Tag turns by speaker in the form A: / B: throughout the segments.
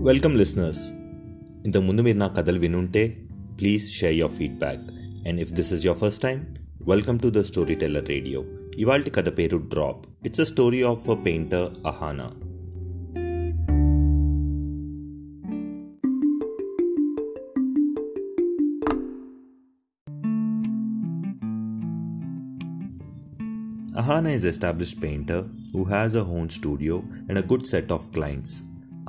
A: Welcome listeners ఇంతకుముందు మీరు నా కథలు వినుంటే please share your feedback and if this is your first time welcome to the story teller radio ఇవాళ కథ పేరు drop it's a story of a painter Ahana Ahana is established painter who has a own studio and a good set of clients.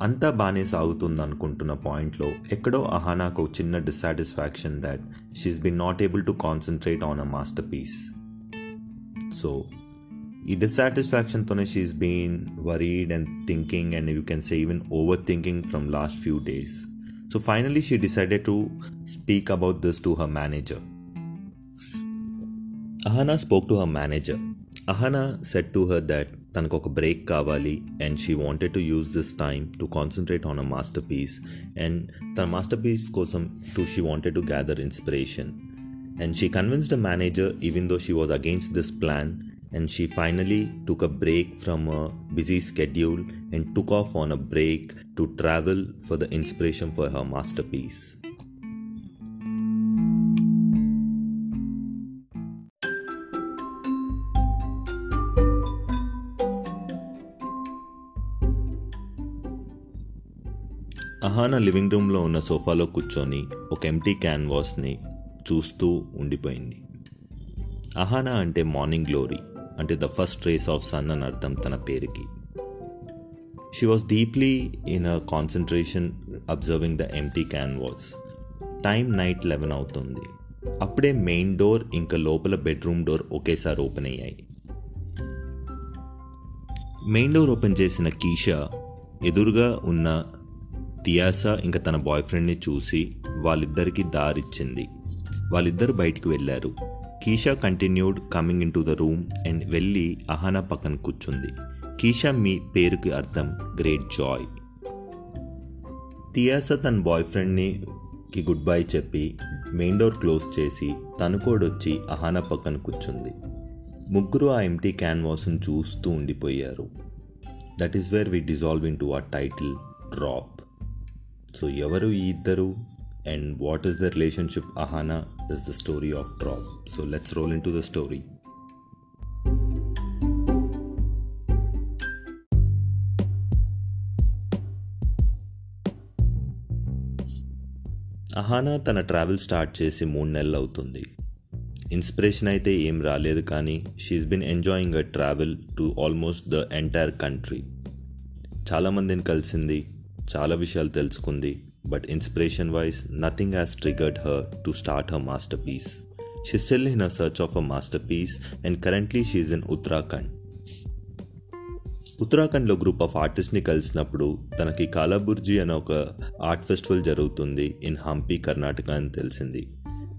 A: అంతా బాగానే సాగుతుంది అనుకుంటున్న పాయింట్లో ఎక్కడో అహానాకు ఒక చిన్న dissatisfaction that she's been not able to concentrate on a masterpiece so ఈ డిస్సాటిస్ఫాక్షన్తోనే she's been worried and thinking and you can say even overthinking from last few days so finally she decided to speak about this to her manager Ahana spoke to her manager. Ahana said to her that తనకు ఒక break కావాలి and she wanted to use this time to concentrate on a masterpiece and తన masterpiece కోసం to she wanted to gather inspiration and she convinced the manager even though she was against this plan and she finally took a break from a busy schedule and took off on a break to travel for the inspiration for her masterpiece. Ahana living రూమ్లో ఉన్న సోఫాలో కూర్చొని ఒక empty క్యాన్వాస్ని చూస్తూ ఉండిపోయింది. అహానా అంటే morning glory అంటే the first rays of sun అని అర్థం తన పేరుకి. She was deeply in a concentration observing the empty canvas time night eleven అవుతుంది. అప్పుడే మెయిన్ డోర్ ఇంకా లోపల బెడ్రూమ్ డోర్ ఒకేసారి ఓపెన్ అయ్యాయి. మెయిన్ డోర్ ఓపెన్ చేసిన కీషా ఎదురుగా ఉన్న తియాసా ఇంకా తన బాయ్ ఫ్రెండ్ని చూసి వాళ్ళిద్దరికి దారిచ్చింది. వాళ్ళిద్దరు బయటికి వెళ్ళారు. Keisha continued coming into the room and వెళ్ళి అహానా పక్కన కూర్చుంది. కీషా మీ పేరుకి అర్థం గ్రేట్ జాయ్. తియాసా తన బాయ్ ఫ్రెండ్ని కి గుడ్ బై చెప్పి మెయిన్ డోర్ క్లోజ్ చేసి తను కూడా వచ్చి అహానా పక్కన కూర్చుంది. ముగ్గురు ఆ ఎంటీ క్యాన్వాస్ను చూస్తూ ఉండిపోయారు. That is where we dissolve into a title drop. So ఎవరు ఈ ఇద్దరు? And what is the relationship Ahana is the story of drop so let's roll into the story Ahana తన ట్రావెల్ స్టార్ట్ చేసి మూడు నెలలు అవుతుంది. ఇన్స్పిరేషన్ అయితే ఏం రాలేదు కానీ she's been enjoying a travel to almost the entire country చాలామందిని కలిసింది. చాలా విషయాలు తెలుసుకుంది but inspiration wise nothing has triggered her to start her masterpiece she still in a search of a masterpiece and currently she in Uttarakhand ఉత్తరాఖండ్లో group of ఆర్టిస్ట్ని కలిసినప్పుడు తనకి కాలాబుర్జీ అనే ఒక ఆర్ట్ ఫెస్టివల్ జరుగుతుంది ఇన్ హంపి కర్ణాటక అని తెలిసింది.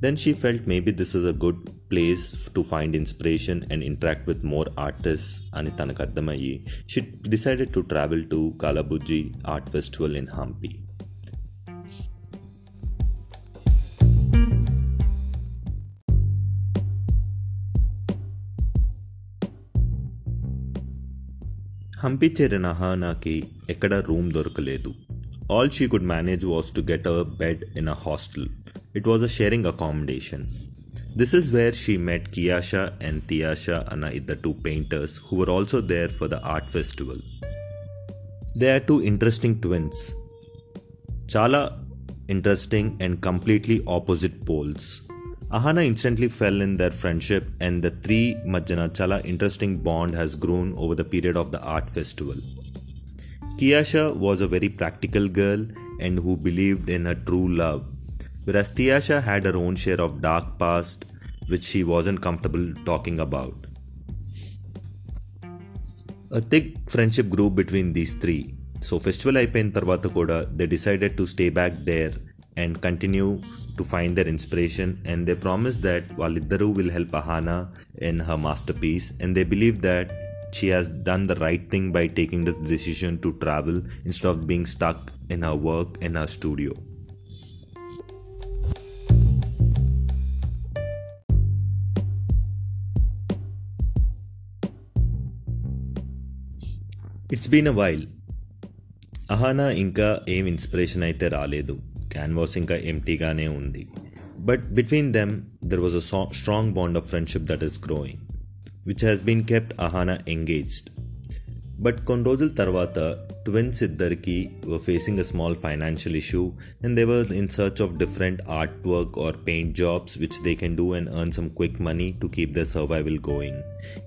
A: Then she felt maybe this is a good place to find inspiration and interact with more artist అని తనకు అర్థమయ్యి she decided to travel to Kalaburgi art festival in Hampi Hampi చేరిన అహానాకి ఎక్కడ room దొరకలేదు. All she could manage was to get a bed in a hostel it was a sharing accommodation This is where she met Kiyasha and Tiasha Anait, the two painters, who were also there for the art festival. They are two interesting twins. Chala, interesting and completely opposite poles. Ahana instantly fell in their friendship, and the three Majjana Chala interesting bond has grown over the period of the art festival. Kiyasha was a very practical girl and who believed in a true love whereas Tiasha had her own share of dark past which she wasn't comfortable talking about. A thick friendship grew between these three. So festival అయిపోయిన తర్వాత కూడా they decided to stay back there and continue to find there inspiration and they promise that వాళ్ళిద్దరూ will help Ahana in her masterpiece and they believe that she has done the right thing by taking the decision to travel instead of being stuck in her work in her studio. It's been a while Ahana ఇంకా ఏం inspiration అయితే రాలేదు. Canvas ఇంకా ఎంటీగానే ఉంది. But between them there was a strong bond of friendship that is growing which has been kept Ahana engaged but కొన్ని రోజుల తర్వాత ట్విన్స్ ఇద్దరికి facing a small financial issue and they were in search of different art work or paint jobs which they can do and earn some quick money to keep the survival going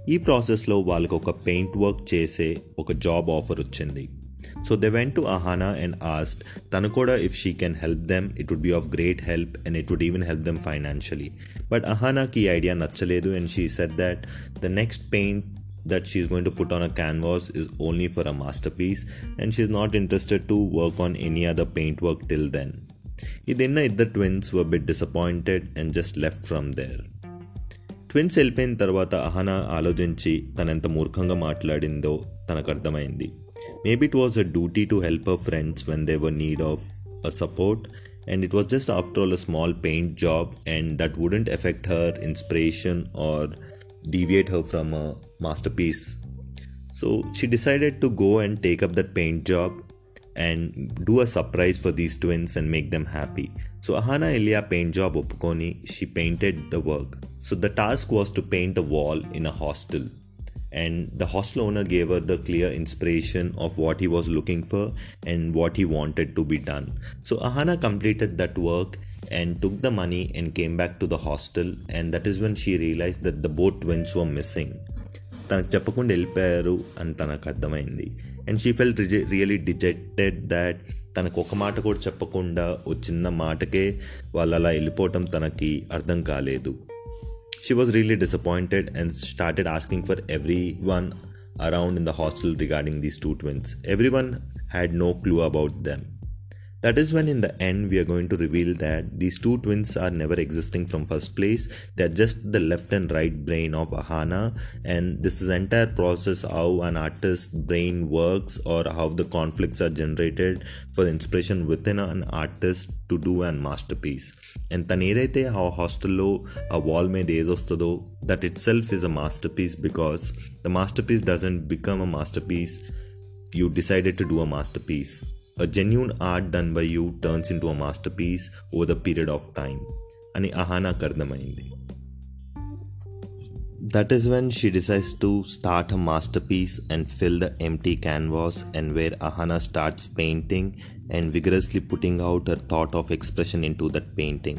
A: ఈ ప్రాసెస్లో వాళ్ళకి ఒక paint work చేసే ఒక job offer వచ్చింది so they went to Ahana and asked తను కూడా if she can help them it would be of great help and it would even help them financially but అహానాకి ఈ ఐడియా నచ్చలేదు and she said that the next paint that she's going to put on a canvas is only for a masterpiece and she's not interested to work on any other paintwork till then. ఇదిన్న ఇద్దరు twins were bit disappointed and just left from there twins వెళ్ళిపోయిన తర్వాత అహనా ఆలోచించి తనెంత ఎంత మూర్ఖంగా మాట్లాడిందో తనకు అర్థమైంది maybe it was a duty to help our friends when they were need of a support and it was just after all a small paint job and that wouldn't affect her inspiration or deviate her from a masterpiece. So she decided to go and take up that paint job and do a surprise for these twins and make them happy. So Ahana Ilya paint job opukoni, she painted the work. So the task was to paint a wall in a hostel. And the hostel owner gave her the clear inspiration of what he was looking for and what he wanted to be done. So Ahana completed that work and took the money and came back to the hostel and that is when she realized that the both twins were missing. తనకు చెప్పకుండా వెళ్ళిపోయారు అని తనకు అర్థమైంది. And she felt really dejected that తనకు ఒక మాట కూడా చెప్పకుండా ఓ చిన్న మాటకే వాళ్ళు అలా వెళ్ళిపోవటం తనకి అర్థం కాలేదు. She was really disappointed and started asking for everyone around in the hostel regarding these two twins everyone had no clue about them That is when in the end we are going to reveal that these two twins are never existing from first place. They are just the left and right brain of Ahana and this is entire process how an artist's brain works or how the conflicts are generated for the inspiration within an artist to do a masterpiece. And Tanerete how Hostello a wall Valme Dezostodo that itself is a masterpiece because the masterpiece doesn't become a masterpiece you decided to do a masterpiece piece you decided to do a master piece a genuine art done by you turns into a masterpiece over the period of time అని అహానాకు అర్థమైంది That is when she decides to start her masterpiece and fill the empty canvas, and where Ahana starts painting and vigorously putting out her thought of expression into that painting.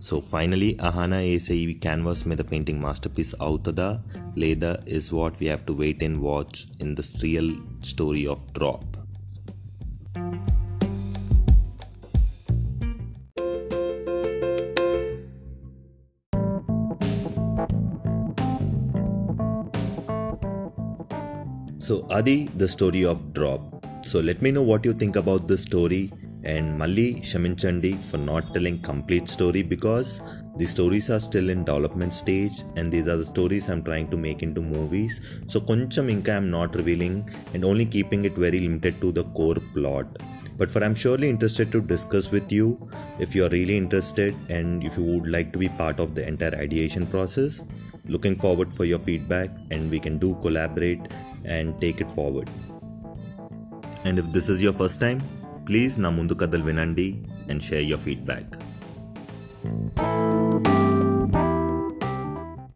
A: So finally Ahana వేసే ఈ canvas మీద painting master piece అవుతుందా లేదా is what we have to wait and watch in the real story of drop So, Adi, the story of Drop. So, let me know what you think about this story and Malli Shaminchandi for not telling complete story because the stories are still in development stage and these are the stories I'm trying to make into movies. So, koncham inka I'm not revealing and only keeping it very limited to the core plot. But for I'm surely interested to discuss with you if you're really interested and if you would like to be part of the entire ideation process. Looking forward for your feedback and we can do collaborate and take it forward. And if this is your first time please na mundu kadal vinandi and share your feedback